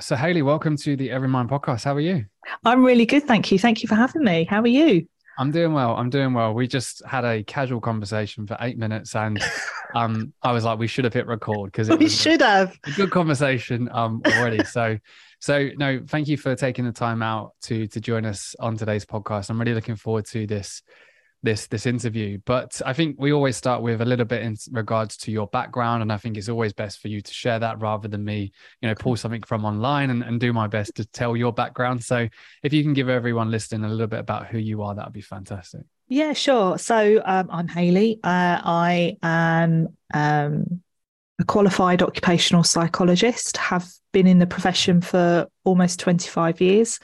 So, Hayley, welcome to the Every Mind podcast. How are you? I'm really good. Thank you. Thank you for having me. How are you? I'm doing well. I'm doing well. We just had a casual conversation for eight minutes, and um, I was like, we should have hit record because we should have a good conversation um already. so, so no, thank you for taking the time out to to join us on today's podcast. I'm really looking forward to this this this interview but i think we always start with a little bit in regards to your background and i think it's always best for you to share that rather than me you know pull something from online and, and do my best to tell your background. So if you can give everyone listening a little bit about who you are that would be fantastic. Yeah sure. So um, i'm hayley. Uh, i am um, a qualified occupational psychologist have been in the profession for almost 25 years.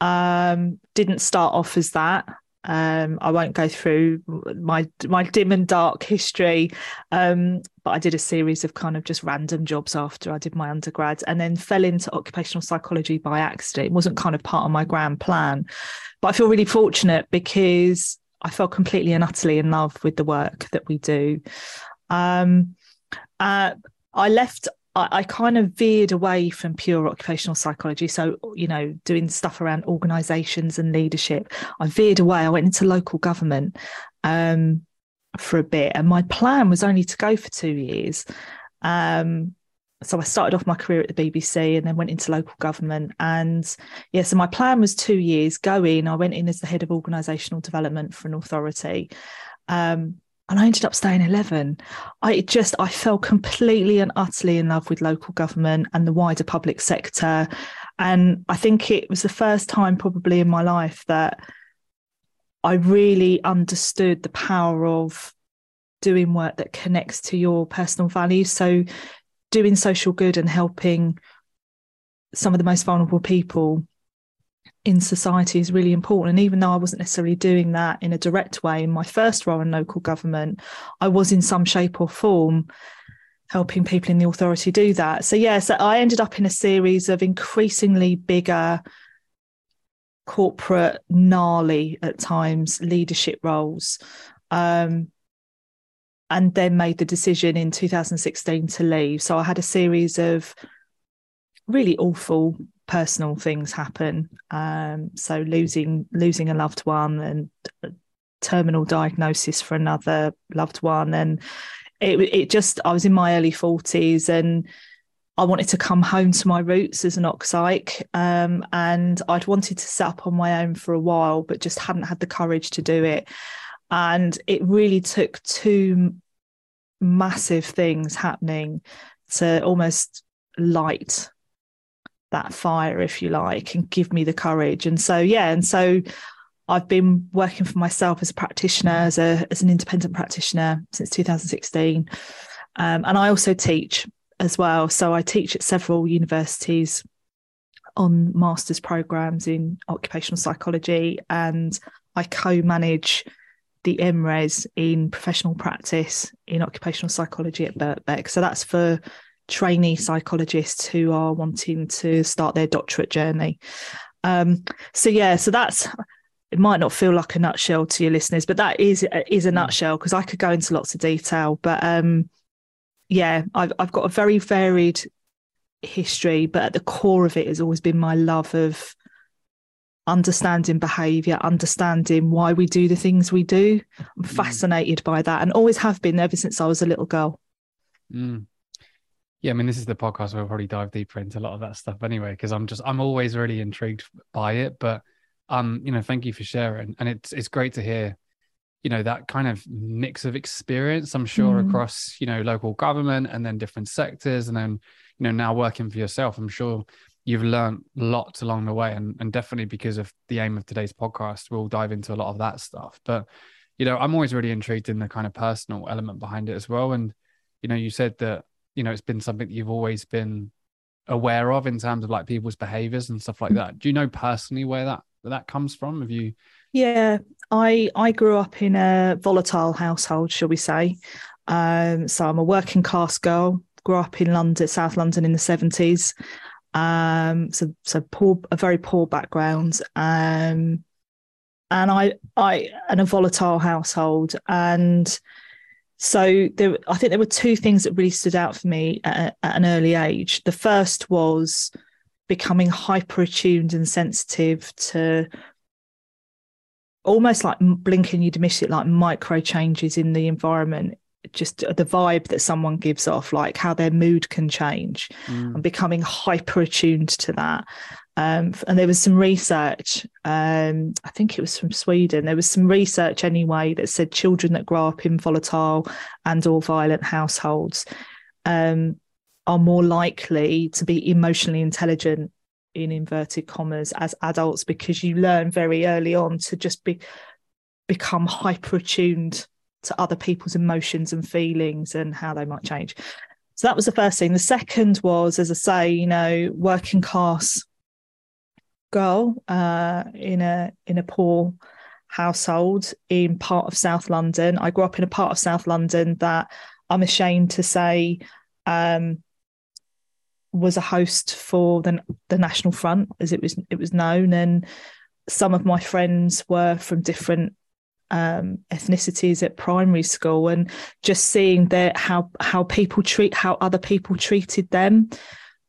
Um, didn't start off as that um, I won't go through my my dim and dark history, um, but I did a series of kind of just random jobs after I did my undergrad, and then fell into occupational psychology by accident. It wasn't kind of part of my grand plan, but I feel really fortunate because I fell completely and utterly in love with the work that we do. Um, uh, I left I, I kind of veered away from pure occupational psychology. So, you know, doing stuff around organizations and leadership. I veered away. I went into local government um, for a bit. And my plan was only to go for two years. Um, so I started off my career at the BBC and then went into local government. And yeah, so my plan was two years. Go in, I went in as the head of organisational development for an authority. Um, and I ended up staying 11. I just, I fell completely and utterly in love with local government and the wider public sector. And I think it was the first time probably in my life that I really understood the power of doing work that connects to your personal values. So doing social good and helping some of the most vulnerable people in society is really important. And even though I wasn't necessarily doing that in a direct way in my first role in local government, I was in some shape or form helping people in the authority do that. So, yeah, so I ended up in a series of increasingly bigger corporate, gnarly at times leadership roles. Um, and then made the decision in 2016 to leave. So I had a series of really awful personal things happen. Um, so losing losing a loved one and terminal diagnosis for another loved one, and it it just I was in my early forties and. I wanted to come home to my roots as an psych, um, and I'd wanted to set up on my own for a while, but just hadn't had the courage to do it. And it really took two massive things happening to almost light that fire, if you like, and give me the courage. And so, yeah, and so I've been working for myself as a practitioner, as a as an independent practitioner since 2016, um, and I also teach as well. So I teach at several universities on master's programs in occupational psychology, and I co-manage the MRes in professional practice in occupational psychology at Birkbeck. So that's for trainee psychologists who are wanting to start their doctorate journey. Um, so yeah, so that's it might not feel like a nutshell to your listeners, but that is is a mm. nutshell because I could go into lots of detail. But um, yeah, I've I've got a very varied history, but at the core of it has always been my love of understanding behavior, understanding why we do the things we do. I'm mm. fascinated by that and always have been ever since I was a little girl. Mm yeah, I mean, this is the podcast where we'll probably dive deeper into a lot of that stuff anyway, because I'm just I'm always really intrigued by it. But um, you know, thank you for sharing. And it's it's great to hear, you know, that kind of mix of experience, I'm sure, mm. across, you know, local government and then different sectors, and then, you know, now working for yourself. I'm sure you've learned lots along the way. And and definitely because of the aim of today's podcast, we'll dive into a lot of that stuff. But you know, I'm always really intrigued in the kind of personal element behind it as well. And, you know, you said that you know it's been something that you've always been aware of in terms of like people's behaviors and stuff like that. Do you know personally where that where that comes from? Have you yeah i i grew up in a volatile household shall we say. Um so i'm a working class girl grew up in london south london in the 70s um so so poor a very poor background. Um and i i and a volatile household. And so there, I think there were two things that really stood out for me at, at, an early age. The first was becoming hyper attuned and sensitive to almost like blinking you'd miss it like micro changes in the environment just the vibe that someone gives off like how their mood can change mm. and becoming hyper attuned to that um, and there was some research um, i think it was from sweden there was some research anyway that said children that grow up in volatile and or violent households um, are more likely to be emotionally intelligent in inverted commas as adults because you learn very early on to just be become hyper attuned to other people's emotions and feelings and how they might change. So that was the first thing. The second was, as I say, you know, working class girl uh, in a in a poor household in part of South London. I grew up in a part of South London that I'm ashamed to say um, was a host for the the National Front, as it was it was known, and some of my friends were from different um, ethnicities at primary school, and just seeing that how how people treat how other people treated them.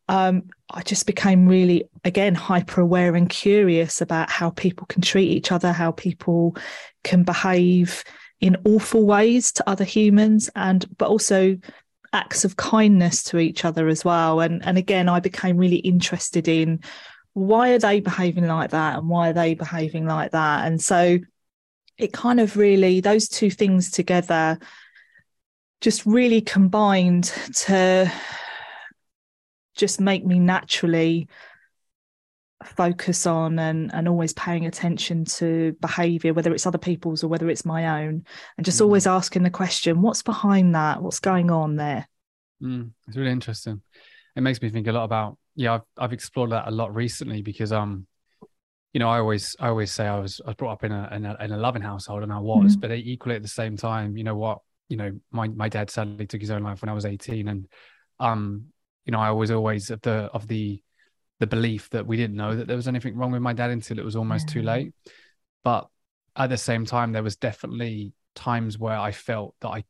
Um, I just became really, again, hyper aware and curious about how people can treat each other, how people can behave in awful ways to other humans, and but also acts of kindness to each other as well. And and again, I became really interested in why are they behaving like that and why are they behaving like that. And so it kind of really those two things together just really combined to just make me naturally focus on and and always paying attention to behavior whether it's other people's or whether it's my own and just mm. always asking the question what's behind that what's going on there mm, it's really interesting it makes me think a lot about yeah I've, I've explored that a lot recently because um you know i always i always say i was i was brought up in a in a, in a loving household and i was mm. but equally at the same time you know what you know my my dad sadly took his own life when i was 18 and um you know i was always of the of the the belief that we didn't know that there was anything wrong with my dad until it was almost too late. But at the same time, there was definitely times where I felt that I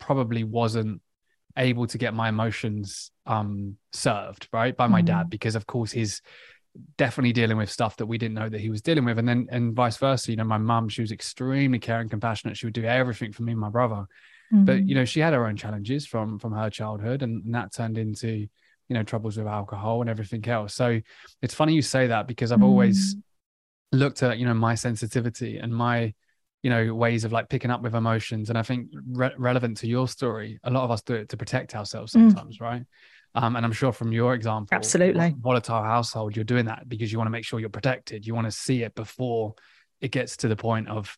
probably wasn't able to get my emotions um served right by my mm. dad because of course he's definitely dealing with stuff that we didn't know that he was dealing with and then and vice versa you know my mum she was extremely caring compassionate she would do everything for me and my brother mm. but you know she had her own challenges from from her childhood and, and that turned into you know troubles with alcohol and everything else so it's funny you say that because i've mm. always looked at you know my sensitivity and my you know ways of like picking up with emotions and i think re- relevant to your story a lot of us do it to protect ourselves mm. sometimes mm. right um, and i'm sure from your example absolutely volatile household you're doing that because you want to make sure you're protected you want to see it before it gets to the point of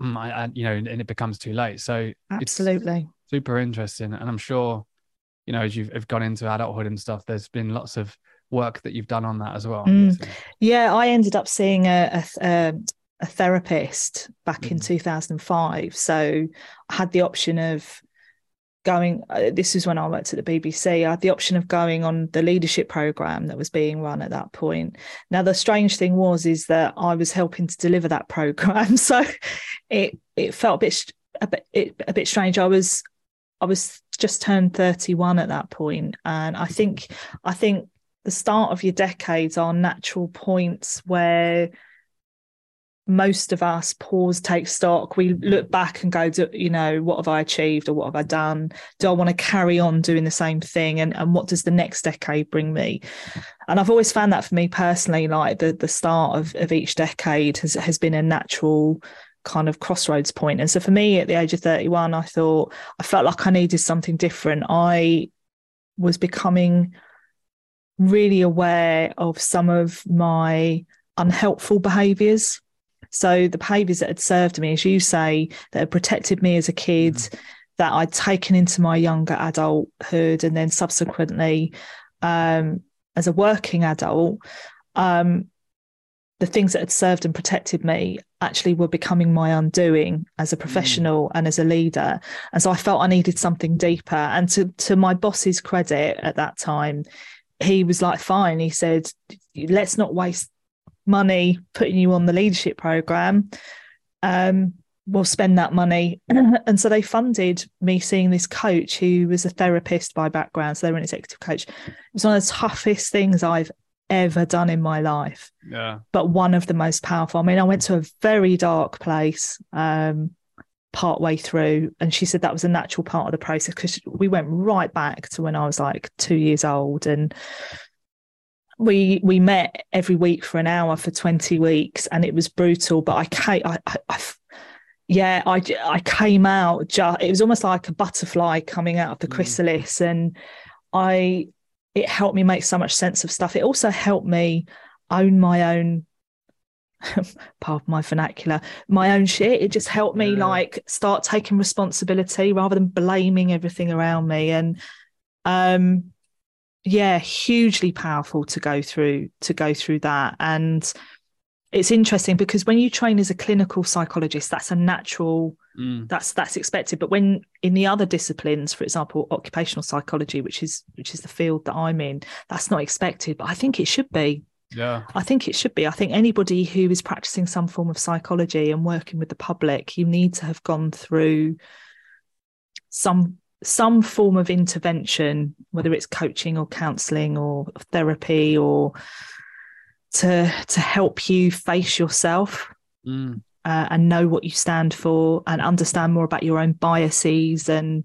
mm, I, I, you know and it becomes too late. So absolutely. super interesting. And i'm sure you know as you've, you've gone into adulthood and stuff there's been lots of work that you've done on that as well mm. yeah i ended up seeing a, a, a therapist back mm. in 2005 so i had the option of going uh, this is when i worked at the bbc i had the option of going on the leadership program that was being run at that point. Now the strange thing was is that i was helping to deliver that program so it it felt a bit a bit, a bit strange. I was i was just turned 31 at that point and i think i think the start of your decades are natural points where most of us pause take stock we look back and go you know what have i achieved or what have i done do i want to carry on doing the same thing and, and what does the next decade bring me and i've always found that for me personally like the, the start of, of each decade has, has been a natural kind of crossroads point. And so for me at the age of 31, I thought I felt like I needed something different. I was becoming really aware of some of my unhelpful behaviors. So the behaviors that had served me, as you say, that had protected me as a kid, mm-hmm. that I'd taken into my younger adulthood and then subsequently um, as a working adult, um, the things that had served and protected me actually were becoming my undoing as a mm. professional mm. and as a leader. And so I felt I needed something deeper. And to, to my boss's credit at that time, he was like, fine. He said, let's not waste money putting you on the leadership program. Um, we'll spend that money. and so they funded me seeing this coach who was a therapist by background. So they were an executive coach. It was one of the toughest things I've ever done in my life. Yeah. But one of the most powerful. I mean, I went to a very dark place um, part way through, and she said that was a natural part of the process because we went right back to when I was like two years old, and we we met every week for an hour for 20 weeks and it was brutal but i came I, I, I yeah i i came out just it was almost like a butterfly coming out of the mm. chrysalis and i it helped me make so much sense of stuff it also helped me own my own part of my vernacular my own shit it just helped me yeah. like start taking responsibility rather than blaming everything around me and um yeah hugely powerful to go through to go through that. And it's interesting because when you train as a clinical psychologist that's a natural mm. that's that's expected. But when in the other disciplines for example occupational psychology which is which is the field that i'm in that's not expected. But i think it should be. Yeah. I think it should be. I think anybody who is practicing some form of psychology and working with the public you need to have gone through some some form of intervention, whether it's coaching or counseling or therapy or to to help you face yourself mm. uh, and know what you stand for and understand more about your own biases and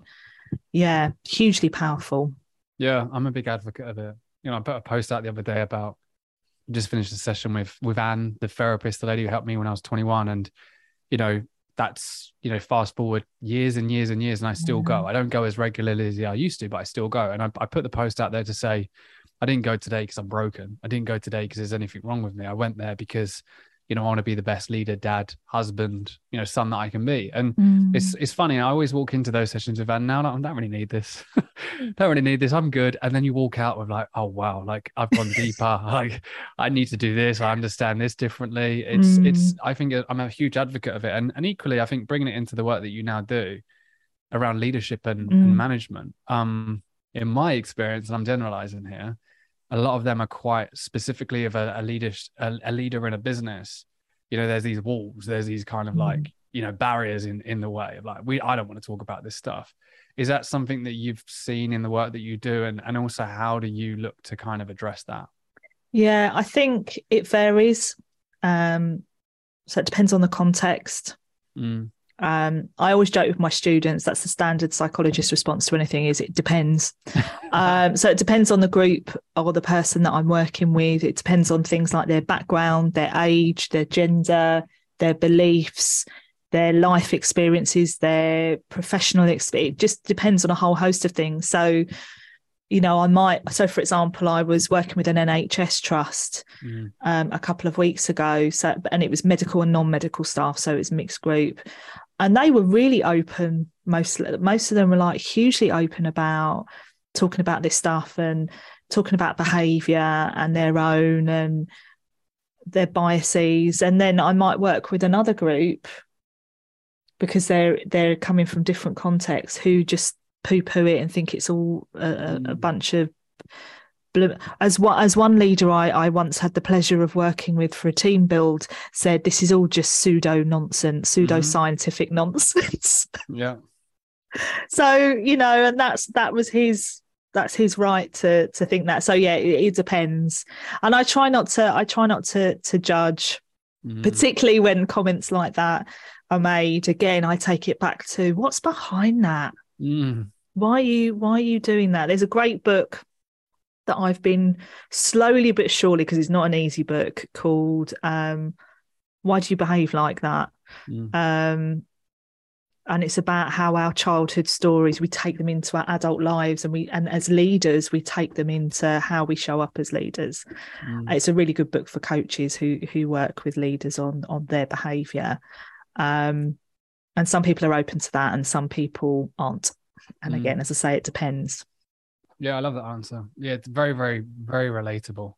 yeah hugely powerful yeah i'm a big advocate of it you know i put a post out the other day about just finished a session with with anne the therapist the lady who helped me when i was 21 and you know that's you know fast forward years and years and years and i still mm-hmm. go i don't go as regularly as i used to but i still go. And I, I put the post out there to say i didn't go today because i'm broken. I didn't go today because there's anything wrong with me. I went there because you know, I want to be the best leader, dad, husband, you know, son that I can be. And mm. it's it's funny. I always walk into those sessions with, and now I don't really need this. don't really need this. I'm good. And then you walk out with like, oh wow, like I've gone deeper. like I need to do this. I understand this differently. It's mm. it's. I think I'm a huge advocate of it, and and equally, I think bringing it into the work that you now do around leadership and, mm. and management. Um, in my experience, and I'm generalizing here, a lot of them are quite specifically of a, a leader a, a, leader in a business. You know there's these walls there's these kind of mm. like you know barriers in in the way of like we i don't want to talk about this stuff. Is that something that you've seen in the work that you do? And and also how do you look to kind of address that? Yeah i think it varies. Um so it depends on the context. Mm. Um, I always joke with my students that's the standard psychologist response to anything is it depends. um, so it depends on the group or the person that I'm working with. It depends on things like their background, their age, their gender, their beliefs, their life experiences, their professional experience. It just depends on a whole host of things. So you know, I might. So, for example, I was working with an NHS trust mm. um, a couple of weeks ago. So, and it was medical and non-medical staff, so it was mixed group and they were really open most most of them were like hugely open about talking about this stuff and talking about behavior and their own and their biases and then i might work with another group because they're they're coming from different contexts who just poo poo it and think it's all a, a mm. bunch of as one as one leader I, I once had the pleasure of working with for a team build said this is all just pseudo nonsense pseudo scientific mm-hmm. nonsense. Yeah. So you know and that's that was his that's his right to to think that. So yeah it, it depends. And i try not to i try not to to judge mm. particularly when comments like that are made. Again i take it back to what's behind that? Mm. why are you why are you doing that? There's a great book that I've been slowly but surely, because it's not an easy book, called um, Why Do You Behave Like That? Mm. Um, and it's about how our childhood stories we take them into our adult lives and we and as leaders we take them into how we show up as leaders mm. it's a really good book for coaches who who work with leaders on on their behavior um, and some people are open to that and some people aren't and mm. again as i say it depends yeah, I love that answer. Yeah, it's very, very, very relatable.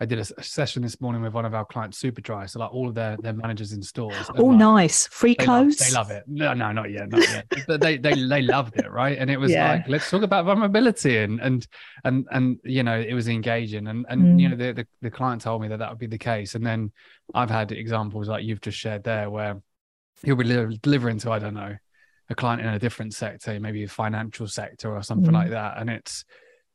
I did a, session this morning with one of our clients, Superdry. So like all of their their managers in stores. Oh, like, nice, free they clothes. Love, they love it. No, no, not yet, not yet. but they they they loved it, right? And it was yeah. like, let's talk about vulnerability and and and and you know, it was engaging. And and mm. you know, the, the the client told me that that would be the case. And then I've had examples like you've just shared there, where he'll be delivering to I don't know a client in a different sector, maybe a financial sector or something mm. like that. And it's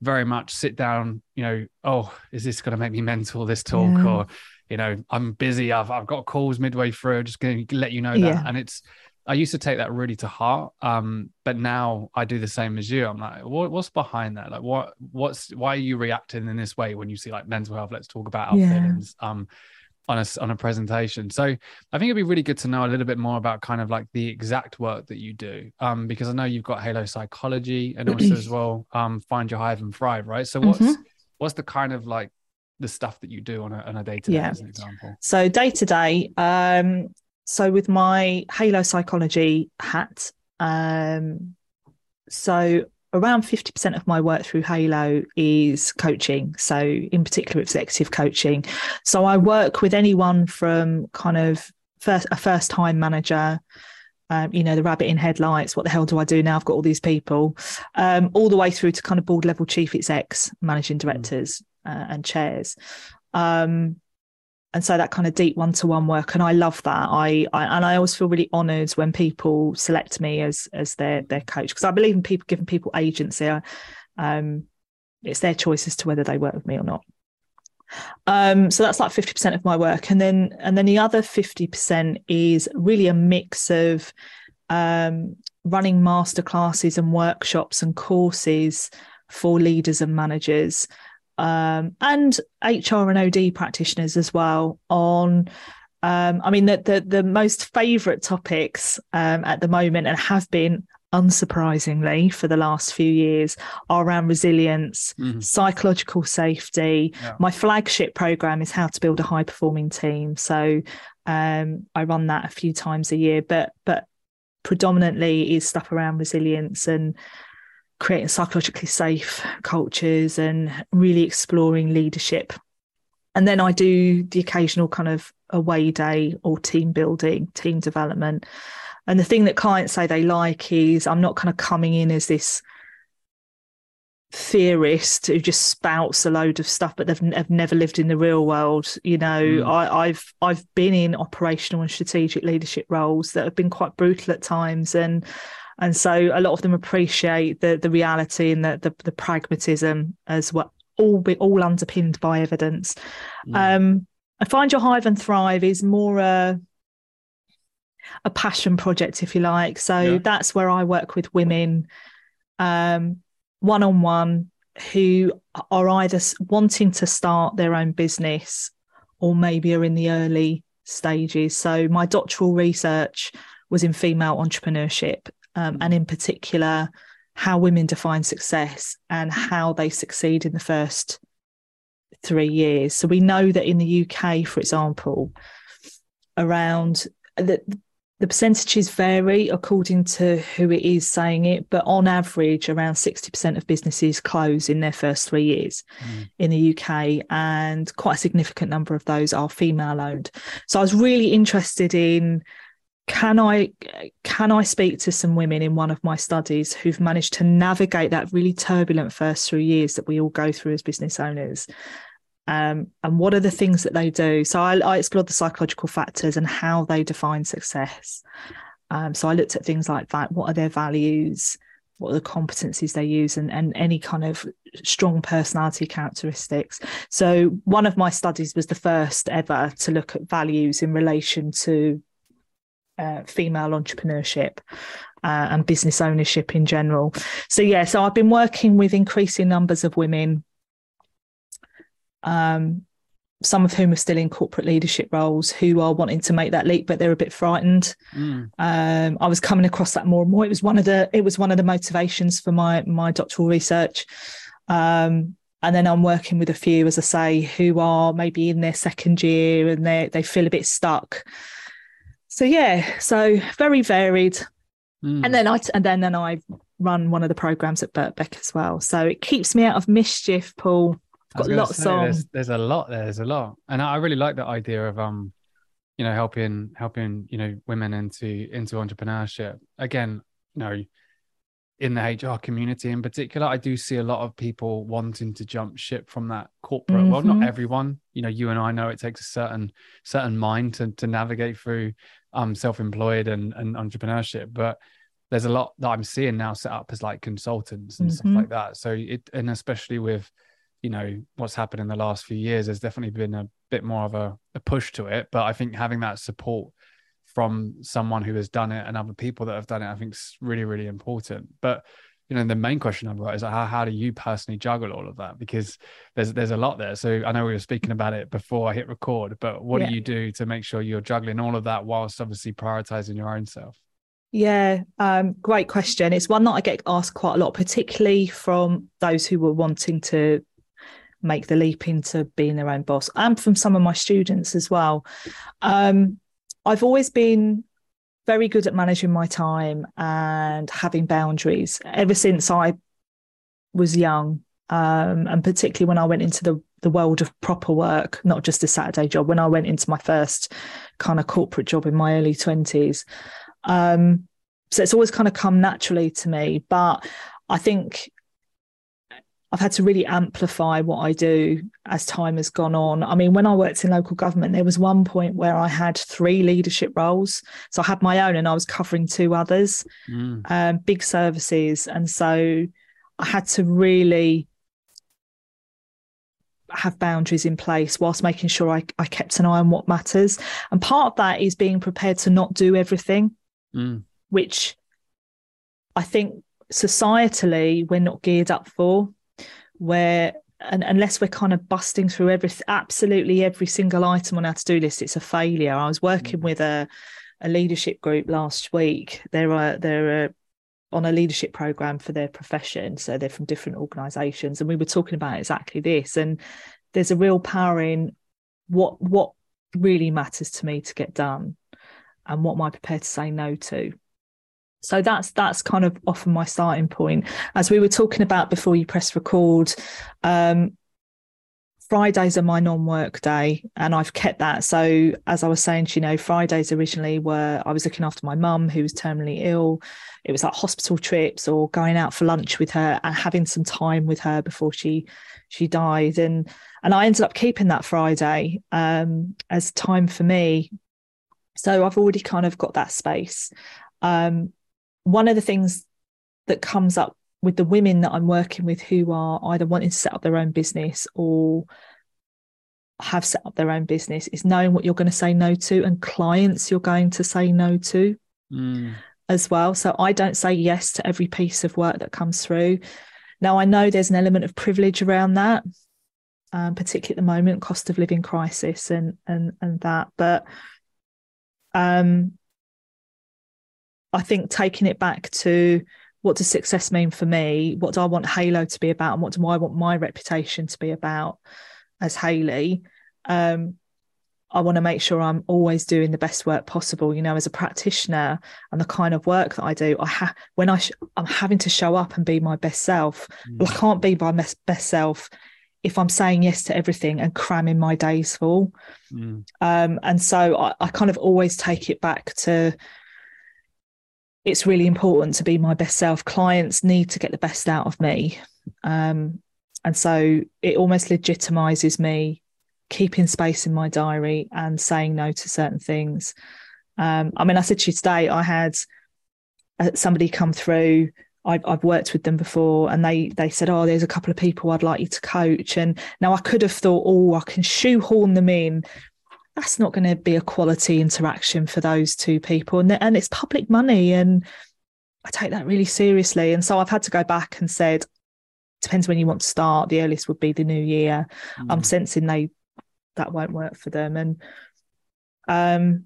very much sit down, you know, oh, is this going to make me mental this talk yeah. or you know, I'm busy, I've I've got calls midway through, I'm just going to let you know that. Yeah. And it's I used to take that really to heart. Um, but now I do the same as you. I'm like, what, what's behind that? Like, what, what's, why are you reacting in this way when you see like mental health? Let's talk about our yeah. feelings. Um, on a on a presentation. So I think it'd be really good to know a little bit more about kind of like the exact work that you do, um, because I know you've got Halo Psychology and also as well um, Find Your Hive and Thrive, right? So what's mm-hmm. what's the kind of like the stuff that you do on a on a day to day, as an example? So day to day, um, so with my Halo Psychology hat, um, so around 50% of my work through Halo is coaching. So, in particular, executive coaching. So, I work with anyone from kind of first a first time manager. Um, you know, the rabbit in headlights. What the hell do I do now? I've got all these people, um, all the way through to kind of board level chief execs, managing mm. directors, uh, and chairs. Um, and so that kind of deep one-to-one work and i love that. I, I, and i always feel really honored when people select me as as their their coach because i believe in people giving people agency um it's their choice as to whether they work with me or not. Um so that's like 50% of my work and then and then the other 50% is really a mix of um running master classes and workshops and courses for leaders and managers um, and HR and OD practitioners as well on um, I mean the the, the most favourite topics um, at the moment and have been unsurprisingly for the last few years are around resilience, mm-hmm. psychological safety. Yeah. My flagship program is how to build a high performing team. So um, I run that a few times a year, but but predominantly is stuff around resilience and creating psychologically safe cultures and really exploring leadership. And then I do the occasional kind of away day or team building, team development. And the thing that clients say they like is I'm not kind of coming in as this theorist who just spouts a load of stuff, but they've have never lived in the real world. You know, mm. I, I've I've been in operational and strategic leadership roles that have been quite brutal at times, and and so a lot of them appreciate the the reality and the the, the pragmatism as well all be all underpinned by evidence mm. um i find your hive and thrive is more a a passion project if you like so yeah. that's where i work with women um one on one who are either wanting to start their own business or maybe are in the early stages so my doctoral research was in female entrepreneurship um, and in particular how women define success and how they succeed in the first three years. So we know that in the UK, for example, around the the percentages vary according to who it is saying it, but on average, around 60% of businesses close in their first three years mm. in the UK, and quite a significant number of those are female owned. So I was really interested in can I can I speak to some women in one of my studies who've managed to navigate that really turbulent first three years that we all go through as business owners? Um, and what are the things that they do? So I, I, explored the psychological factors and how they define success. Um, so I looked at things like that. What are their values? What are the competencies they use, and, and any kind of strong personality characteristics? So one of my studies was the first ever to look at values in relation to uh, female entrepreneurship uh, and business ownership in general. So, yeah, so I've been working with increasing numbers of women, um, some of whom are still in corporate leadership roles who are wanting to make that leap, but they're a bit frightened. Mm. Um, I was coming across that more and more. It was one of the it was one of the motivations for my my doctoral research. Um, and then I'm working with a few, as I say, who are maybe in their second year and they they feel a bit stuck so yeah, so very varied. Mm. And then I and then then I run one of the programs at Birkbeck as well. So it keeps me out of mischief, Paul. I've got lots say, on. There's, there's a lot there. There's a lot, and I really like the idea of um, you know, helping helping you know women into into entrepreneurship. Again, you know, in the HR community in particular, I do see a lot of people wanting to jump ship from that corporate. Mm-hmm. Well, not mm-hmm. everyone. You know, you and I know it takes a certain certain mind to to navigate through um self-employed and and entrepreneurship, but there's a lot that I'm seeing now set up as like consultants and Mhm. stuff like that. So it and especially with you know what's happened in the last few years, there's definitely been a bit more of a, a push to it. But I think having that support from someone who has done it and other people that have done it, I think is really, really important. But you know, the main question I've got is how, how do you personally juggle all of that? Because there's there's a lot there. So I know we were speaking about it before I hit record, but what Yeah. do you do to make sure you're juggling all of that whilst obviously prioritizing your own self? Yeah, um, great question. It's one that I get asked quite a lot, particularly from those who were wanting to make the leap into being their own boss, and from some of my students as well. Um, I've always been very good at managing my time and having boundaries ever since I was young, um, and particularly when I went into the the world of proper work, not just a Saturday job. When I went into my first kind of corporate job in my early twenties, um, so it's always kind of come naturally to me. But I think I've had to really amplify what I do as time has gone on. I mean, when I worked in local government, there was one point where I had three leadership roles. So I had my own and I was covering two others, Mm, um, big services. And so I had to really have boundaries in place whilst making sure I, I kept an eye on what matters. And part of that is being prepared to not do everything mm, which I think societally we're not geared up for, where and unless we're kind of busting through every absolutely every single item on our to-do list, it's a failure. I was working Mm. with a a leadership group last week. They're a, they're a, on a leadership program for their profession, so they're from different organisations, and we were talking about exactly this. And there's a real power in what what really matters to me to get done, and what am I prepared to say no to so that's that's kind of often my starting point. As we were talking about before you press record um fridays are my non-work day and i've kept that. So as i was saying you know fridays originally were i was looking after my mum who was terminally ill. It was like hospital trips or going out for lunch with her and having some time with her before she she died. And and i ended up keeping that friday um as time for me. So i've already kind of got that space. Um one of the things that comes up with the women that I'm working with who are either wanting to set up their own business or have set up their own business is knowing what you're going to say no to and clients you're going to say no to mm, as well. So I don't say yes to every piece of work that comes through. Now I know there's an element of privilege around that, um, particularly at the moment, cost of living crisis and and and that. But um, I think taking it back to what does success mean for me? What do I want Halo to be about? And what do I want my reputation to be about as Hayley? Um, I want to make sure I'm always doing the best work possible. You know, as a practitioner and the kind of work that I do, I have when I sh- I'm having to show up and be my best self. Well, I mm, can't be my best best self if I'm saying yes to everything and cramming my days full. mm, Um, and so I, I kind of always take it back to it's really important to be my best self. Clients need to get the best out of me. Um, and so it almost legitimizes me keeping space in my diary and saying no to certain things. Um, I mean, I said to you today, I had uh, somebody come through. I've, I've worked with them before, and they they said, "Oh, there's a couple of people I'd like you to coach." And now I could have thought, "Oh, I can shoehorn them in." That's not going to be a quality interaction for those two people, and and it's public money, and I take that really seriously. And so I've had to go back and said, depends when you want to start. The earliest would be the new year. I'm mm, sensing they that won't work for them and um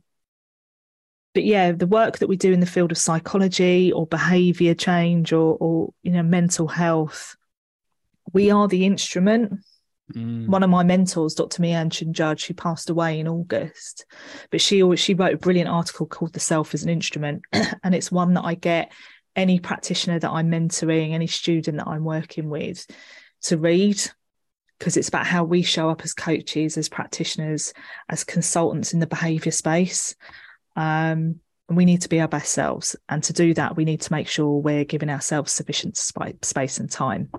but yeah the work that we do in the field of psychology or behavior change or or you know mental health we are the instrument mm, one of my mentors dr Mee-Yan Cheung-Judge who passed away in August but she always she wrote a brilliant article called the self as an instrument and it's one that I get any practitioner that I'm mentoring any student that I'm working with to read because it's about how we show up as coaches, as practitioners, as consultants in the behavior space. Um, and we need to be our best selves. And to do that, we need to make sure we're giving ourselves sufficient spi- space and time.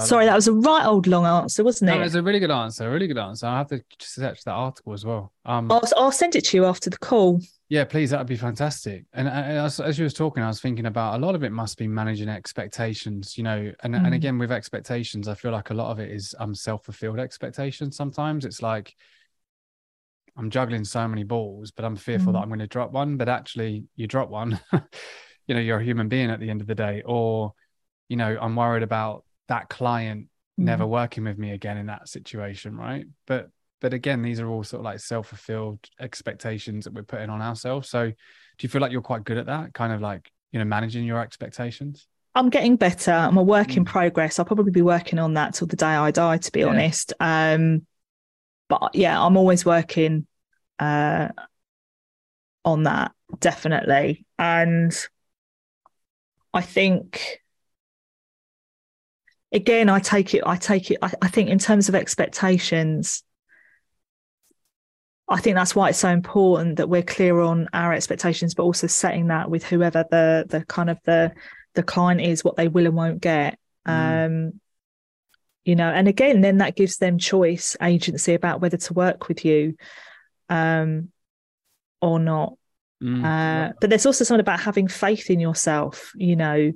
Sorry, that was a right old long answer, wasn't it? No, was a really good answer. A really good answer. I have to search that article as well. Um, I'll, I'll send it to you after the call. Yeah, please. That would be fantastic. And, and as, as, you was talking, I was thinking about a lot of it must be managing expectations, you know. And mm. and again, with expectations, I feel like a lot of it is um self fulfilled expectations. Sometimes it's like I'm juggling so many balls, but I'm fearful mm. that I'm going to drop one. But actually, you drop one. you know, you're a human being at the end of the day, or you know, I'm worried about that client mm. never working with me again in that situation, right? But but again, these are all sort of like self-fulfilled expectations that we're putting on ourselves. So do you feel like you're quite good at that? Kind of like, you know, managing your expectations? I'm getting better. I'm a work in mm. progress. I'll probably be working on that till the day I die, to be yeah. honest. Um, but yeah, I'm always working uh, on that, definitely. And I think again, I take it, I take it, I, I think in terms of expectations, I think that's why it's so important that we're clear on our expectations, but also setting that with whoever the the kind of the the client is, what they will and won't get. Mm. Um, you know, and again, then that gives them choice, agency about whether to work with you, um, or not. Mm. Uh, but there's also something about having faith in yourself. You know,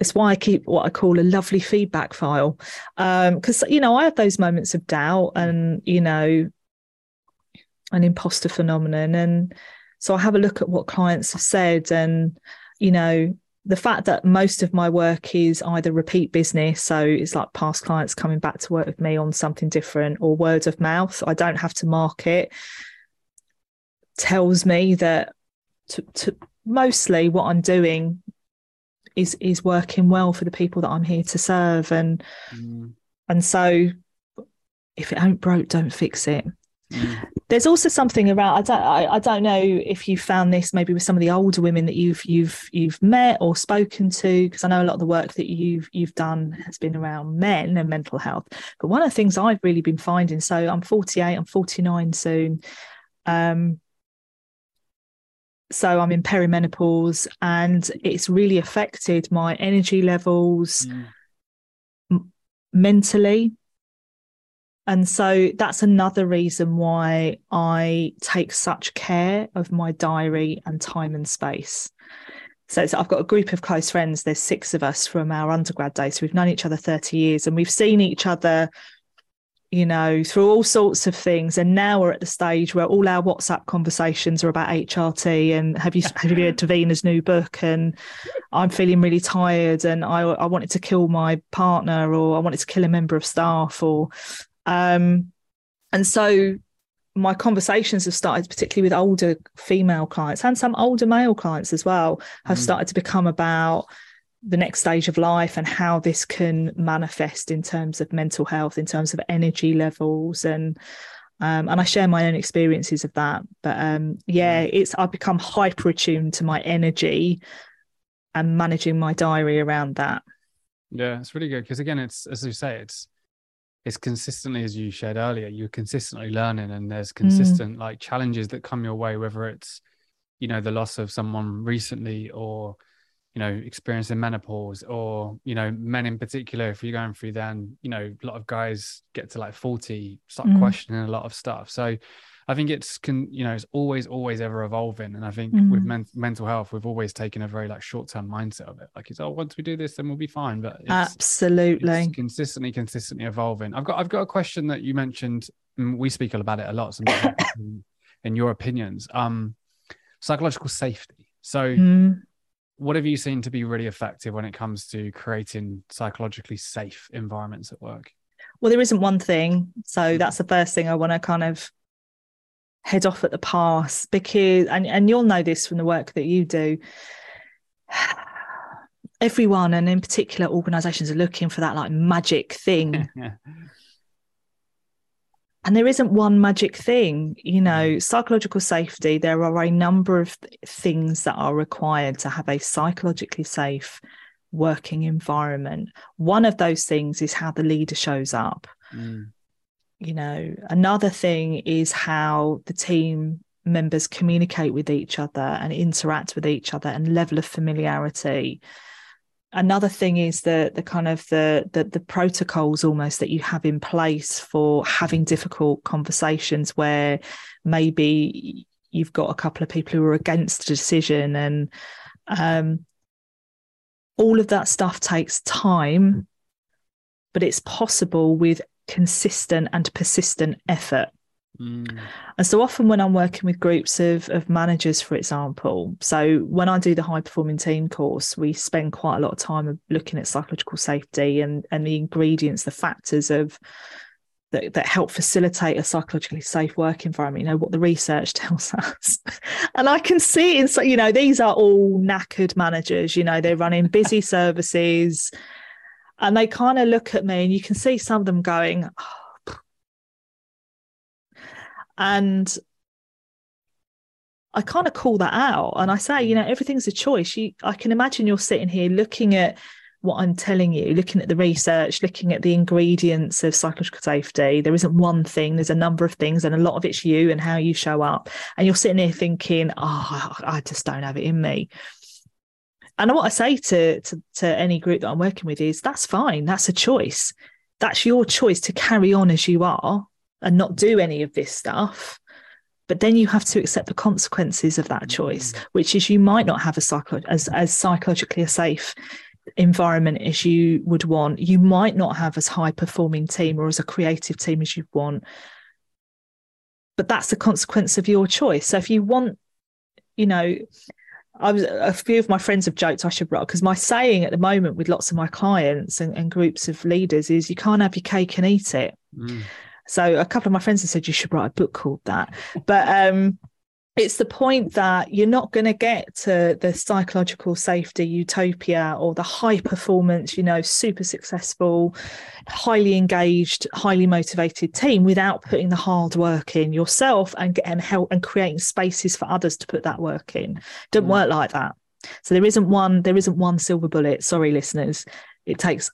it's why I keep what I call a lovely feedback file. Because, um, you know, I have those moments of doubt and, you know, an imposter phenomenon. And so I have a look at what clients have said. And, you know, the fact that most of my work is either repeat business, so it's like past clients coming back to work with me on something different, or word of mouth, I don't have to market, tells me that to, to mostly what I'm doing is is working well for the people that I'm here to serve and mm. and so if it ain't broke don't fix it mm. there's also something around I don't I, I, don't know if you found this maybe with some of the older women that you've you've you've met or spoken to because I know a lot of the work that you've you've done has been around men and mental health but one of the things I've really been finding so I'm 48 I'm 49 soon um so I'm in perimenopause and it's really affected my energy levels mm. m- mentally. And so that's another reason why I take such care of my diary and time and space. So I've got a group of close friends. There's six of us from our undergrad days. So we've known each other 30 years and we've seen each other you know, through all sorts of things. And now we're at the stage where all our WhatsApp conversations are about HRT and have you have you read Davina's new book? And I'm feeling really tired and I I wanted to kill my partner or I wanted to kill a member of staff or um and so my conversations have started, particularly with older female clients and some older male clients as well, have mm. started to become about the next stage of life and how this can manifest in terms of mental health, in terms of energy levels, and um, and I share my own experiences of that. But um, yeah, mm. it's I've become hyper attuned to my energy and managing my diary around that. Yeah, it's really good because again, it's as you say, it's it's consistently as you shared earlier. You're consistently learning, and there's mm. consistent mm. like challenges that come your way, whether it's you know the loss of someone recently or you know experiencing menopause or you know men in particular if you're going through then you know a lot of guys get to like 40 start mm. questioning a lot of stuff. So i think it's can you know it's always always ever evolving. And i think mm. with men- mental health we've always taken a very like short-term mindset of it. Like it's oh once we do this then we'll be fine. But it's, absolutely. it's consistently consistently evolving. I've got i've got a question that you mentioned we speak about it a lot in your opinions um psychological safety. So mm what have you seen to be really effective when it comes to creating psychologically safe environments at work? Well, there isn't one thing. So hmm. that's the first thing I want to kind of head off at the pass because and, and you'll know this from the work that you do. Everyone and in particular organizations are looking for that like magic thing. and there isn't one magic thing you know mm. psychological safety there are a number of things that are required to have a psychologically safe working environment one of those things is how the leader shows up mm. you know another thing is how the team members communicate with each other and interact with each other and level of familiarity another thing is the the kind of the, the the protocols almost that you have in place for having difficult conversations where maybe you've got a couple of people who are against a decision and um, all of that stuff takes time but it's possible with consistent and persistent effort Mm. And so often when I'm working with groups of, of managers, for example, so when I do the high performing team course, we spend quite a lot of time looking at psychological safety and, and the ingredients, the factors of that, that help facilitate a psychologically safe work environment, you know, what the research tells us. and I can see in so, you know, these are all knackered managers, you know, they're running busy services and they kind of look at me and you can see some of them going, oh, and I kind of call that out and I say, you know, everything's a choice. You, I can imagine you're sitting here looking at what I'm telling you, looking at the research, looking at the ingredients of psychological safety. There isn't one thing, there's a number of things, and a lot of it's you and how you show up. And you're sitting here thinking, oh, I just don't have it in me. And what I say to, to, to any group that I'm working with is that's fine, that's a choice. That's your choice to carry on as you are and not do any of this stuff but then you have to accept the consequences of that choice mm. which is you might not have a psycho as, as psychologically a safe environment as you would want you might not have as high performing team or as a creative team as you want but that's the consequence of your choice so if you want you know I was a few of my friends have joked I should rock because my saying at the moment with lots of my clients and, and, groups of leaders is you can't have your cake and eat it. Mm. So a couple of my friends have said you should write a book called that. But um, it's the point that you're not going to get to the psychological safety utopia or the high performance, you know, super successful, highly engaged, highly motivated team without putting the hard work in yourself and and help and creating spaces for others to put that work in. Doesn't mm. work like that. So there isn't one there isn't one silver bullet. Sorry, listeners. It takes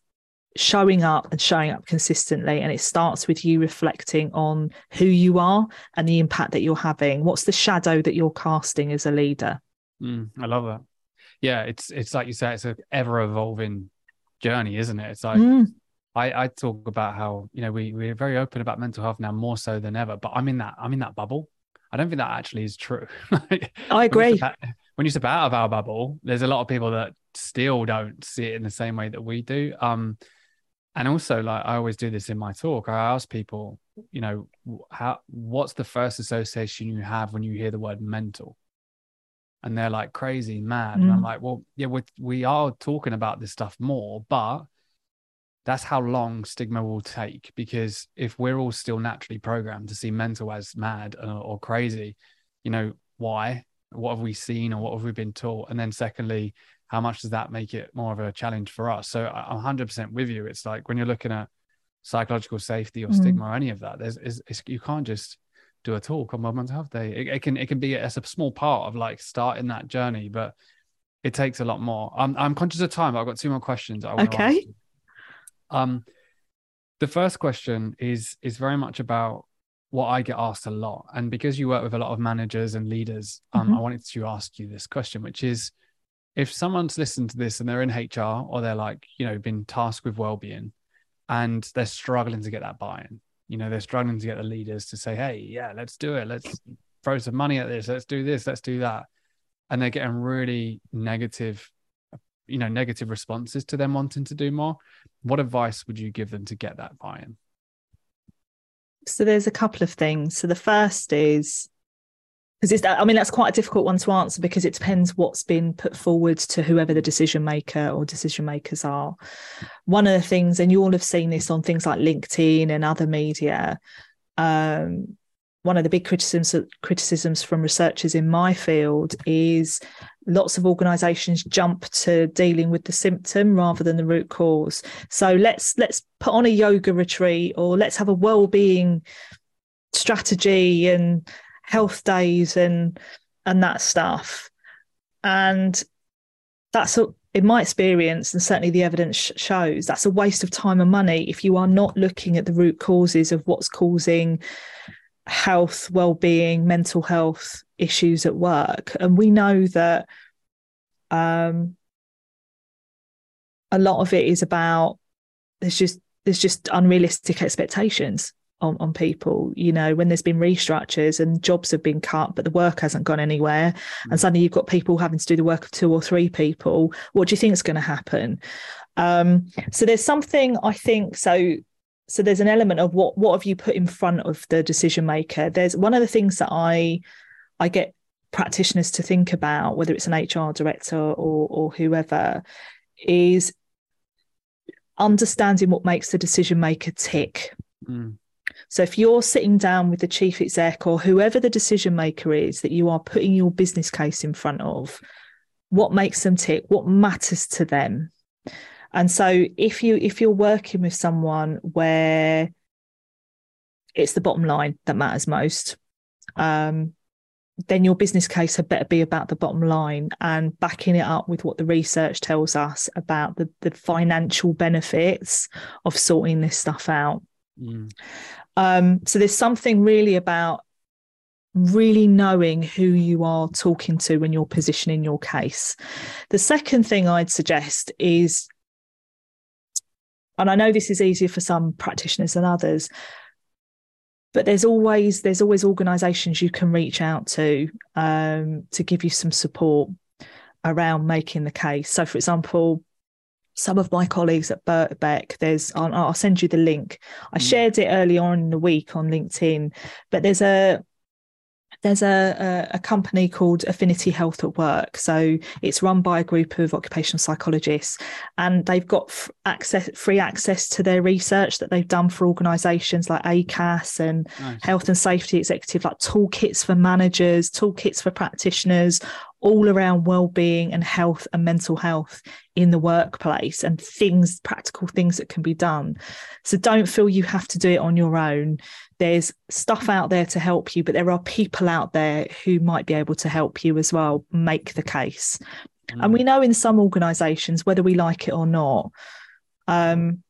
showing up and showing up consistently. And it starts with you reflecting on who you are and the impact that you're having. What's the shadow that you're casting as a leader? Mm, I love that. Yeah, it's it's like you say, it's an ever evolving journey, isn't it? It's like mm. I, I talk about how you know we we're very open about mental health now more so than ever, but I'm in that I'm in that bubble. I don't think that actually is true. I agree. When you, step out of our bubble, there's a lot of people that still don't see it in the same way that we do. Um, and also like i always do this in my talk. I ask people you know how what's the first association you have when you hear the word mental? And they're like crazy mad. Mm. and i'm mm. like well yeah we we are talking about this stuff more but that's how long stigma will take. Because if we're all still naturally programmed to see mental as mad or, or crazy you know why? What have we seen or what have we been taught? And then secondly how much does that make it more of a challenge for us? So I'm 100% with you. It's like when you're looking at psychological safety or mm. stigma or any of that, there's it's, it's, you can't just do a talk on Mental Health Day. It, it, can it can be as a small part of like starting that journey, but it takes a lot more. I'm I'm conscious of time. I've got two more questions. I want okay. To Um, the first question is is very much about what I get asked a lot, and because you work with a lot of managers and leaders, um, mm-hmm. I wanted to ask you this question, which is if someone's listened to this and they're in HR or they're like, you know, been tasked with well-being and they're struggling to get that buy-in, you know, they're struggling to get the leaders to say, hey, yeah, let's do it. Let's throw some money at this. Let's do this. Let's do that. And they're getting really negative, you know, negative responses to them wanting to do more. What advice would you give them to get that buy-in? So there's a couple of things. So the first is because it's i mean that's quite a difficult one to answer because it depends what's been put forward to whoever the decision maker or decision makers are. One of the things and you all have seen this on things like linkedin and other media um, one of the big criticisms criticisms from researchers in my field is lots of organizations jump to dealing with the symptom rather than the root cause. So let's let's put on a yoga retreat or let's have a well-being strategy and health days and and that stuff. And that's a, in my experience and certainly the evidence sh- shows that's a waste of time and money if you are not looking at the root causes of what's causing health well-being mental health issues at work. And we know that um, a lot of it is about there's just there's just unrealistic expectations on, on people you know when there's been restructures and jobs have been cut but the work hasn't gone anywhere mm. and suddenly you've got people having to do the work of two or three people what do you think is going to happen um, so there's something i think so so there's an element of what what have you put in front of the decision maker there's one of the things that i i get practitioners to think about whether it's an hr director or or whoever is understanding what makes the decision maker tick mm. So if you're sitting down with the chief exec or whoever the decision maker is that you are putting your business case in front of, what makes them tick? What matters to them? And so if you if you're working with someone where it's the bottom line that matters most, um, then your business case had better be about the bottom line and backing it up with what the research tells us about the, the financial benefits of sorting this stuff out. Mm. Um, so there's something really about really knowing who you are talking to when you're positioning your case. The second thing I'd suggest is, and I know this is easier for some practitioners than others, but there's always there's always organisations you can reach out to um, to give you some support around making the case. So, for example, some of my colleagues at Birkbeck, there's, I'll, I'll, send you the link. I mm. shared it early on in the week on LinkedIn, but there's a, there's a, a, a, company called Affinity Health at Work. So it's run by a group of occupational psychologists, and they've got f- access, free access to their research that they've done for organisations like ACAS and NICE. Health and Safety Executive, like toolkits for managers, toolkits for practitioners, all around well-being and health and mental health in the workplace and things practical things that can be done. So don't feel you have to do it on your own. There's stuff out there to help you but there are people out there who might be able to help you as well. Make the case. Mm. and we know in some organizations whether we like it or not um,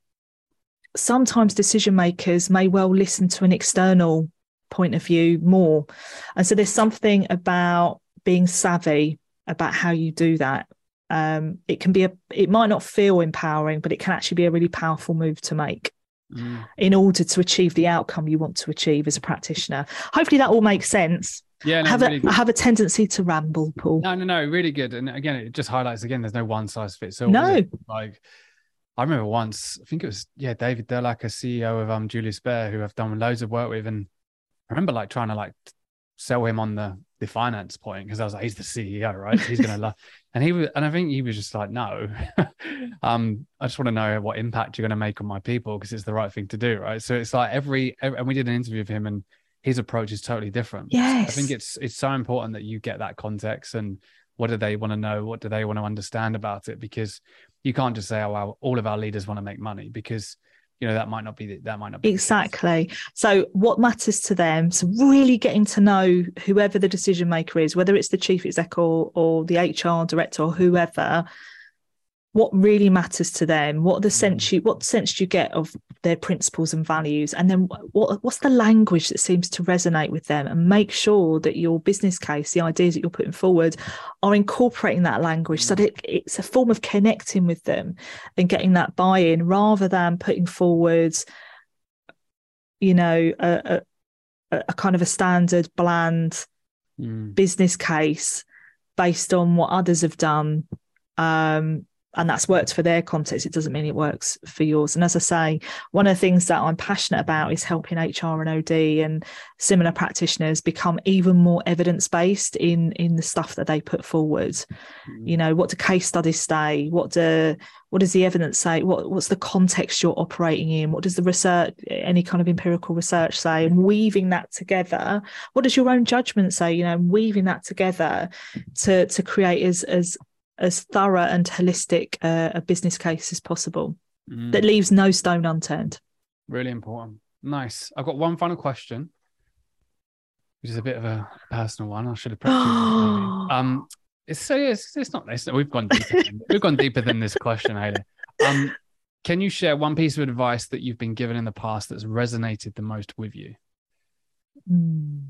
sometimes decision makers may well listen to an external point of view more. And so there's something about being savvy about how you do that um, it can be a it might not feel empowering but it can actually be a really powerful move to make mm. in order to achieve the outcome you want to achieve as a practitioner hopefully that all makes sense yeah, no, I have really a, I have a tendency to ramble, Paul. No, no, no, really good. And again, it just highlights again. There's no one size fits all. No, like I remember once, I think it was yeah, David a CEO of um Julius Baer, who I've done loads of work with, and I remember like trying to like sell him on the the finance point because I was like, he's the CEO, right? He's gonna love. And he was, and I think he was just like, no, um, I just want to know what impact you're going to make on my people because it's the right thing to do, right? So it's like every, every, and we did an interview with him, and his approach is totally different. Yes, I think it's it's so important that you get that context and what do they want to know, what do they want to understand about it, because you can't just say, oh, well, all of our leaders want to make money because you know that might not be that might not be exactly. So what matters to them so really getting to know whoever the decision maker is whether it's the chief exec or, or the hr director or whoever what really matters to them what the sense mm. you what sense do you get of their principles and values and then what what's the language that seems to resonate with them and make sure that your business case the ideas that you're putting forward are incorporating that language so mm. that it's a form of connecting with them and getting that buy-in rather than putting forward you know a, a, a kind of a standard bland mm. business case based on what others have done um, and that's worked for their context, it doesn't mean it works for yours. And as I say, one of the things that I'm passionate about is helping HR and OD and similar practitioners become even more evidence based in in the stuff that they put forward. Mm-hmm. You know, what do case studies say? What do what does the evidence say? What what's the context you're operating in? What does the research, any kind of empirical research say? And weaving that together, what does your own judgment say? You know, weaving that together to to create as as as thorough and holistic uh, a business case as possible mm. that leaves no stone unturned. Really important. Nice. I've got one final question, which is a bit of a personal one. I should have prepped Um, it's so it's, it's not this. We've gone deeper. than, we've gone deeper than this question, Hayley. Um, can you share one piece of advice that you've been given in the past that's resonated the most with you? Mm.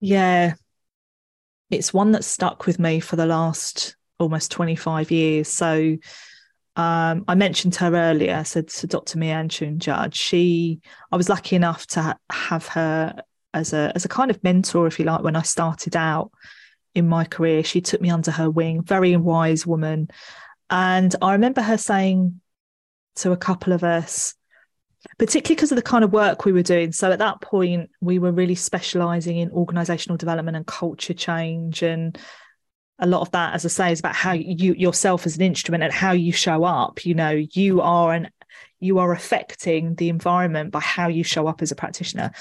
Yeah. it's one that's stuck with me for the last almost 25 years. So um, I mentioned her earlier. I said to Dr. Mee-Yan Cheung-Judge, she I was lucky enough to ha- have her as a as a kind of mentor, if you like, when I started out in my career. She took me under her wing, very wise woman. And I remember her saying to a couple of us, particularly because of the kind of work we were doing. So at that point, we were really specializing in organizational development and culture change. And a lot of that, as I say, is about how you yourself as an instrument and how you show up. You know, you are an you are affecting the environment by how you show up as a practitioner.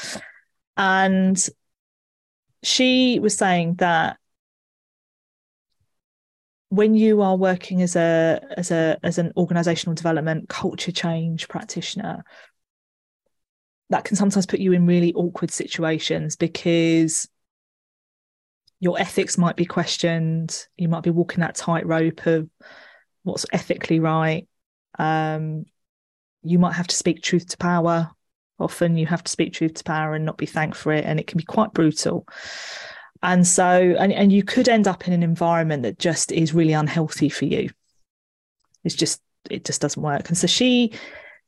And she was saying that when you are working as a as a as an organizational development culture change practitioner that can sometimes put you in really awkward situations because your ethics might be questioned. You might be walking that tightrope of what's ethically right. Um, you might have to speak truth to power. Often you have to speak truth to power and not be thanked for it and it can be quite brutal. And so and, and you could end up in an environment that just is really unhealthy for you. It's just it just doesn't work. And so she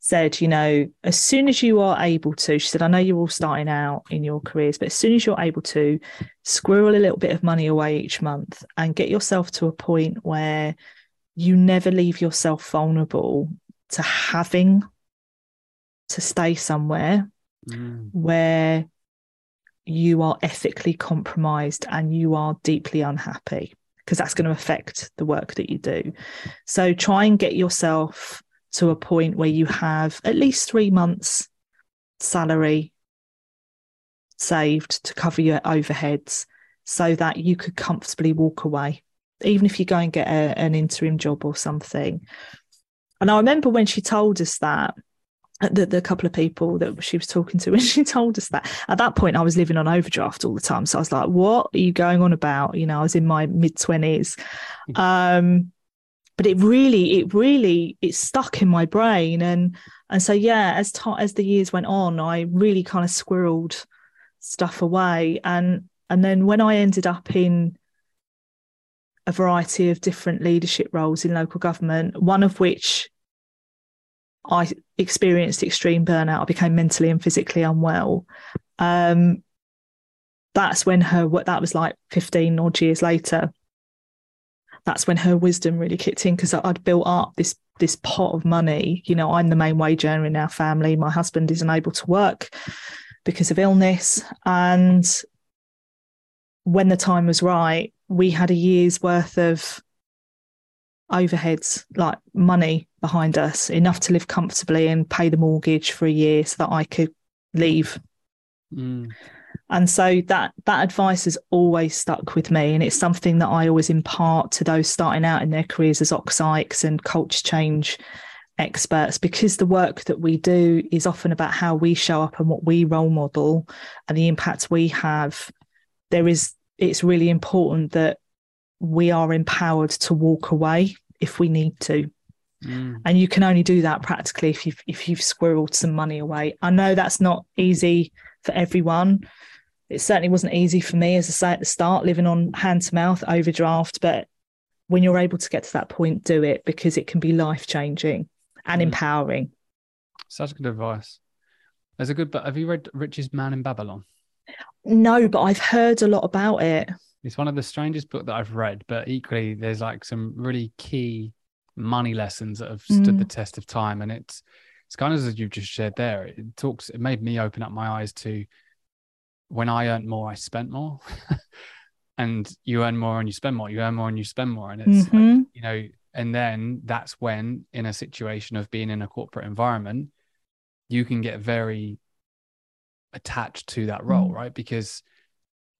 said you know as soon as you are able to she said i know you're all starting out in your careers but as soon as you're able to squirrel a little bit of money away each month and get yourself to a point where you never leave yourself vulnerable to having to stay somewhere mm. where you are ethically compromised and you are deeply unhappy because that's going to affect the work that you do. So try and get yourself to a point where you have at least three months' salary saved to cover your overheads so that you could comfortably walk away, even if you go and get a, an interim job or something. And I remember when she told us that, the, the couple of people that she was talking to when she told us that at that point i was living on overdraft all the time so i was like what are you going on about you know i was in my mid 20s hmm. um but it really it really it stuck in my brain and and so yeah as as the years went on i really kind of squirreled stuff away and and then when i ended up in a variety of different leadership roles in local government one of which I experienced extreme burnout. I became mentally and physically unwell. Um, that's when her what that was like 15 odd years later. That's when her wisdom really kicked in because I'd built up this this pot of money. You know, I'm the main wage earner in our family. My husband isn't able to work because of illness. And when the time was right, we had a year's worth of overheads, like money behind us, enough to live comfortably and pay the mortgage for a year so that I could leave. Mm. And so that that advice has always stuck with me, and it's something that I always impart to those starting out in their careers as OCSICs and culture change experts, because the work that we do is often about how we show up and what we role model and the impact we have. There is it's really important that we are empowered to walk away if we need to. Mm. And you can only do that practically if you've if you've squirreled some money away. I know that's not easy for everyone. It certainly wasn't easy for me, as I say at the start, living on hand to mouth overdraft. But when you're able to get to that point, do it because it can be life changing and mm. empowering. Such good advice. There's a good but have you read Richest Man in Babylon? No, but I've heard a lot about it. It's one of the strangest book that I've read, but equally there's like some really key money lessons that have stood mm. the test of time. And it's it's kind of as you've just shared there. It talks it made me open up my eyes to when I earned more, I spent more. and you earn more and you spend more, you earn more and you spend more. And it's mm-hmm. like, you know, and then that's when in a situation of being in a corporate environment, you can get very attached to that role, mm. right? Because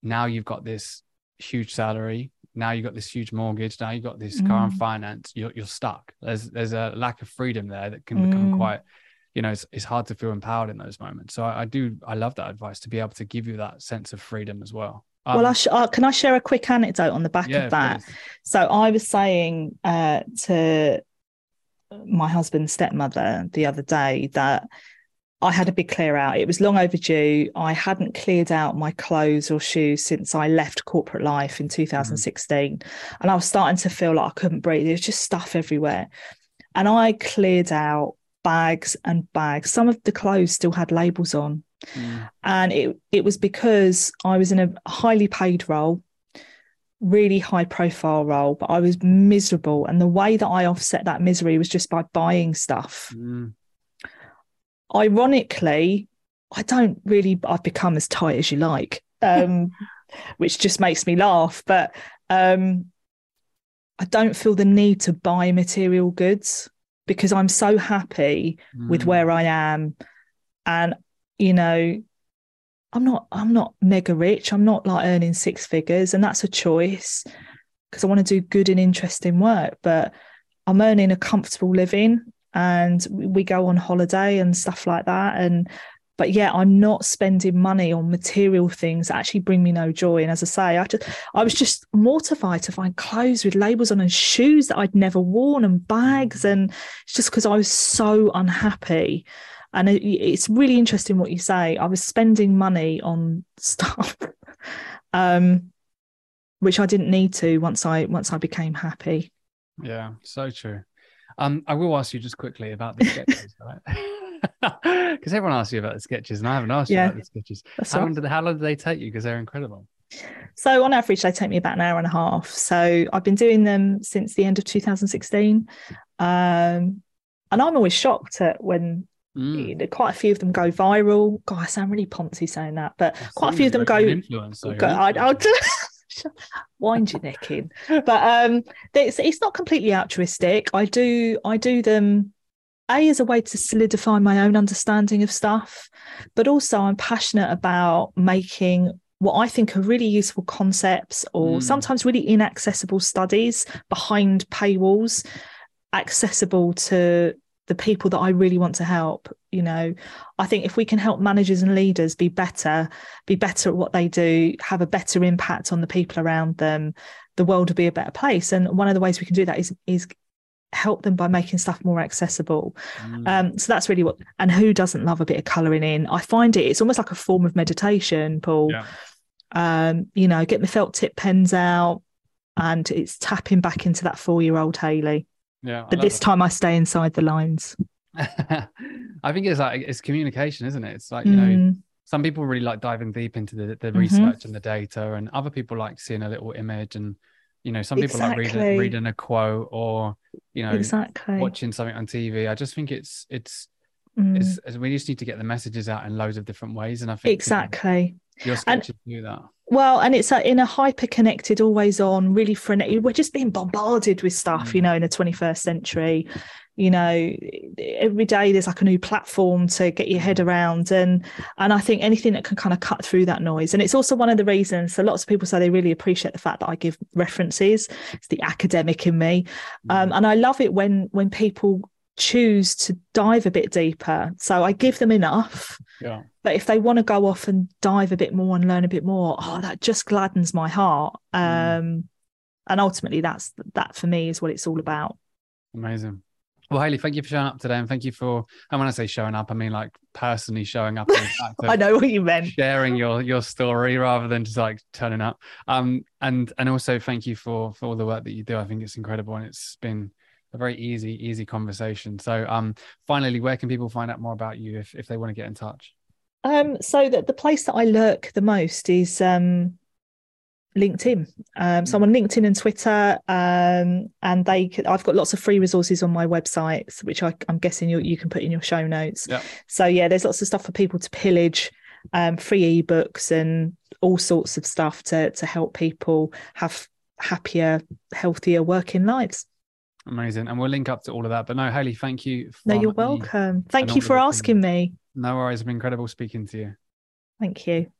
now you've got this huge salary. Now you've got this huge mortgage. Now you've got this mm. car and finance. You're, you're stuck. There's there's a lack of freedom there that can mm. become quite, you know, it's, it's hard to feel empowered in those moments. So I, I, do I love that advice to be able to give you that sense of freedom as well. Um, well, I sh- uh, can I share a quick anecdote on the back yeah, of that? Please. So I was saying uh, to my husband's stepmother the other day that I had a big clear out. It was long overdue. I hadn't cleared out my clothes or shoes since I left corporate life in 2016. Mm-hmm. And I was starting to feel like I couldn't breathe. There was just stuff everywhere. And I cleared out bags and bags. Some of the clothes still had labels on. Mm. And it it was because I was in a highly paid role, really high profile role, but I was miserable. And the way that I offset that misery was just by buying stuff. Mm ironically, I don't really, I've become as tight as you like, um, which just makes me laugh. But um, I don't feel the need to buy material goods because I'm so happy mm. with where I am. And, you know, I'm not, I'm not mega rich. I'm not like earning six figures. And that's a choice because I want to do good and interesting work. But I'm earning a comfortable living and we go on holiday and stuff like that and but yeah i'm not spending money on material things that actually bring me no joy. And as i say i just i was just mortified to find clothes with labels on and shoes that i'd never worn and bags. And it's just because i was so unhappy. And it, it's really interesting what you say. I was spending money on stuff um which i didn't need to once i once i became happy. Yeah so true. Um, I will ask you just quickly about the sketches, right? Because everyone asks you about the sketches, and I haven't asked yeah, you about the sketches. How long, did, how long did they take you? Because they're incredible. So on average, they take me about an hour and a half. So I've been doing them since the end of 2016, um, and I'm always shocked at when Mm. Quite a few of them go viral. God, I sound really poncy saying that, but quite a few of them go. go I, I'll do, wind your neck in. But um, it's it's not completely altruistic. I do I do them a as a way to solidify my own understanding of stuff, but also I'm passionate about making what I think are really useful concepts or mm. sometimes really inaccessible studies behind paywalls accessible to the people that I really want to help. You know, I think if we can help managers and leaders be better, be better at what they do, have a better impact on the people around them, the world will be a better place. And one of the ways we can do that is is help them by making stuff more accessible. Mm. Um, so that's really what. And who doesn't love a bit of colouring in? I find it. It's almost like a form of meditation, Paul. Yeah. Um, you know, get my felt tip pens out, and it's tapping back into that four year old Hayley. Yeah. But this time I stay inside the lines. I think it's like it's communication, isn't it? It's like, you mm. know, some people really like diving deep into the, the mm-hmm. research and the data, and other people like seeing a little image and you know, some people exactly. like reading reading a quote or, you know, exactly. watching something on TV. I just think it's it's mm. it's we just need to get the messages out in loads of different ways. And I think exactly your sketches and, do that. Well, and it's in a hyper connected, always on, really frenetic. We're just being bombarded with stuff, mm. you know, in the 21st century. You know, every day there's like a new platform to get your head around, and and I think anything that can kind of cut through that noise. And it's also one of the reasons. So lots of people say they really appreciate the fact that I give references. It's the academic in me, mm. um, and I love it when when people choose to dive a bit deeper. So I give them enough. Yeah. But if they want to go off and dive a bit more and learn a bit more, oh, that just gladdens my heart. Mm. Um, mm. And ultimately, that's that for me is what it's all about. Amazing. Well, Hayley, thank you for showing up today, and thank you for. And when I say showing up, I mean like personally showing up. I know what you meant. Sharing your your story rather than just like turning up. Um, and and also thank you for for all the work that you do. I think it's incredible, and it's been a very easy, easy conversation. So, um, finally, where can people find out more about you if, if they want to get in touch? Um, so that the place that I lurk the most is um, LinkedIn. Um, so I'm on LinkedIn and Twitter, um, and they. I've got lots of free resources on my website, which I, am guessing you you can put in your show notes. Yeah. So yeah, there's lots of stuff for people to pillage, um, free ebooks and all sorts of stuff to to help people have happier, healthier working lives. Amazing. And we'll link up to all of that. But no, Hayley, thank you. No, you're welcome. Thank you for asking me. No worries. It's been incredible speaking to you. Thank you.